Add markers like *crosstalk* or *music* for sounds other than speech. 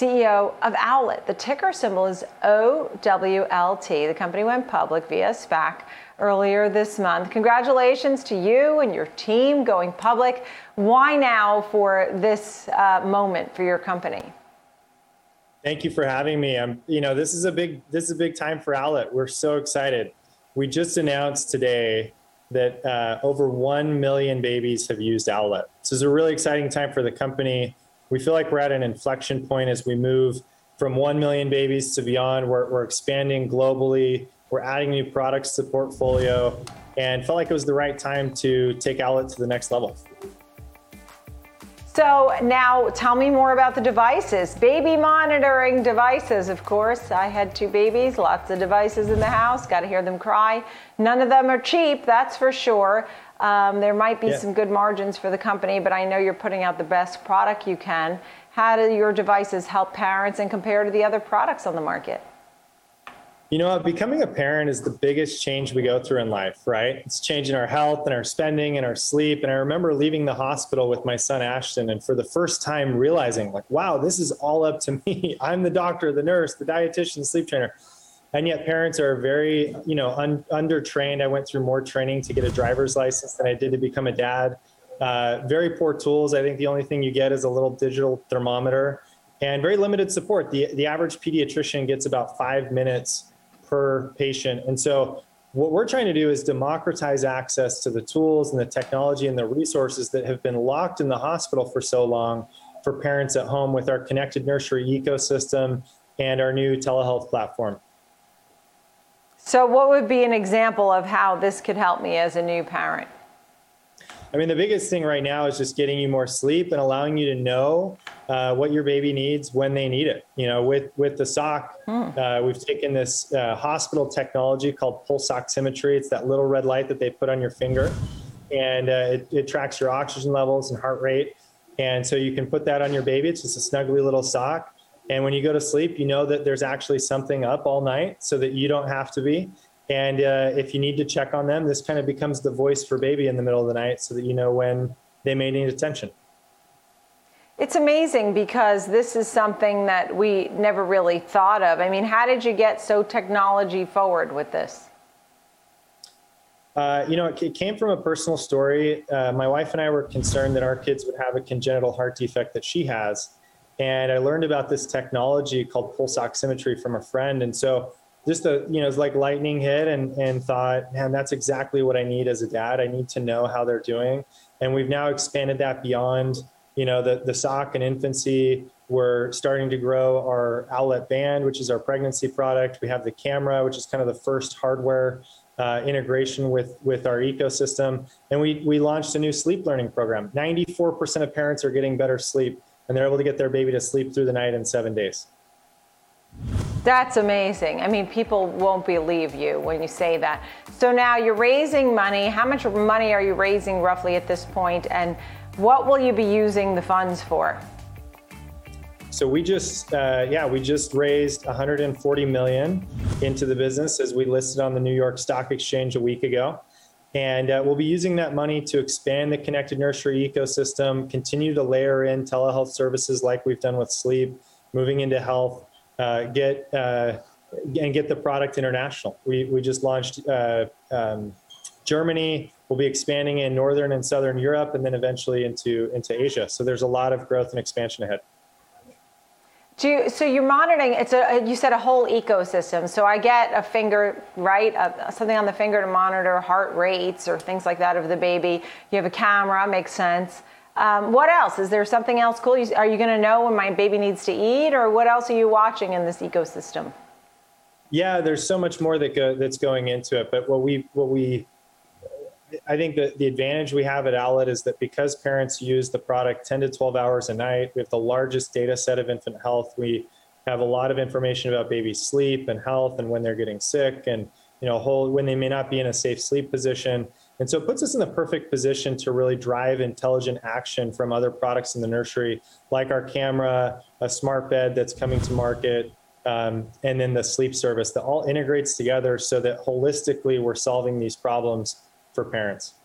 CEO of Owlet. The ticker symbol is OWLT. The company went public via SPAC earlier this month. Congratulations to you and your team going public. Why now for this uh, moment for your company? Thank you for having me. I'm, you know, this is a big, this is a big time for Owlet. We're so excited. We just announced today that uh, over 1 million babies have used Owlet. This is a really exciting time for the company. We feel like we're at an inflection point as we move from 1 million babies to beyond. We're, we're expanding globally. We're adding new products to the portfolio and felt like it was the right time to take Owlet to the next level. So now tell me more about the devices. Baby monitoring devices, of course. I had two babies, lots of devices in the house, got to hear them cry. None of them are cheap, that's for sure. Um, there might be yeah. some good margins for the company, but I know you're putting out the best product you can. How do your devices help parents and compare to the other products on the market? You know, becoming a parent is the biggest change we go through in life, right? It's changing our health and our spending and our sleep. And I remember leaving the hospital with my son Ashton and for the first time realizing, like, wow, this is all up to *laughs* me. I'm the doctor, the nurse, the dietitian, the sleep trainer. And yet parents are very, you know, un- undertrained. I went through more training to get a driver's license than I did to become a dad. Uh, very poor tools. I think the only thing you get is a little digital thermometer and very limited support. The, the average pediatrician gets about five minutes per patient. And so what we're trying to do is democratize access to the tools and the technology and the resources that have been locked in the hospital for so long for parents at home with our connected nursery ecosystem and our new telehealth platform. So, what would be an example of how this could help me as a new parent? I mean, the biggest thing right now is just getting you more sleep and allowing you to know uh, what your baby needs when they need it. You know, with with the sock, hmm. uh, we've taken this uh, hospital technology called pulse oximetry. It's that little red light that they put on your finger, and uh, it, it tracks your oxygen levels and heart rate. And so you can put that on your baby. It's just a snuggly little sock. And when you go to sleep, you know that there's actually something up all night, so that you don't have to be. And uh, if you need to check on them, this kind of becomes the voice for baby in the middle of the night, so that you know when they may need attention. It's amazing because this is something that we never really thought of. I mean, how did you get so technology forward with this? Uh, you know, it, it, came from a personal story. Uh, my wife and I were concerned that our kids would have a congenital heart defect that she has. And I learned about this technology called pulse oximetry from a friend. And so just a, you know, it's like lightning hit and, and thought, man, that's exactly what I need as a dad. I need to know how they're doing. And we've now expanded that beyond you know, the, the sock and infancy, we're starting to grow our Owlet band, which is our pregnancy product. We have the camera, which is kind of the first hardware uh, integration with, with our ecosystem. And we, we launched a new sleep learning program. 94% of parents are getting better sleep, and they're able to get their baby to sleep through the night in seven days. That's amazing. I mean, people won't believe you when you say that. So now you're raising money. How much money are you raising roughly at this? And what will you be using the funds for? So we just, uh, yeah, we just raised 140 million into the business as we listed on the New York Stock Exchange a week ago. And uh, we'll be using that money to expand the connected nursery ecosystem, continue to layer in telehealth services like we've done with sleep, moving into health, uh, get uh, and get the product international. We we just launched uh, um, Germany. We'll be expanding in northern and southern Europe, and then eventually into into Asia. So there's a lot of growth and expansion ahead. Do you, so you're monitoring. It's a you said a whole ecosystem. So I get a finger right, a, something on the finger to monitor heart rates or things like that of the baby. You have a camera, makes sense. Um, what else? Is there something else cool? Are you going to know when my baby needs to eat, or what else are you watching in this ecosystem? Yeah, there's so much more that go, that's going into it. But what we what we I think that the advantage we have at Owlet is that because parents use the product 10 to 12 hours a night, we have the largest data set of infant health. We have a lot of information about baby sleep and health and when they're getting sick and you know whole when they may not be in a safe sleep position. And so it puts us in the perfect position to really drive intelligent action from other products in the nursery, like our camera, a smart bed that's coming to market, um, and then the sleep service that all integrates together so that holistically we're solving these problems for parents.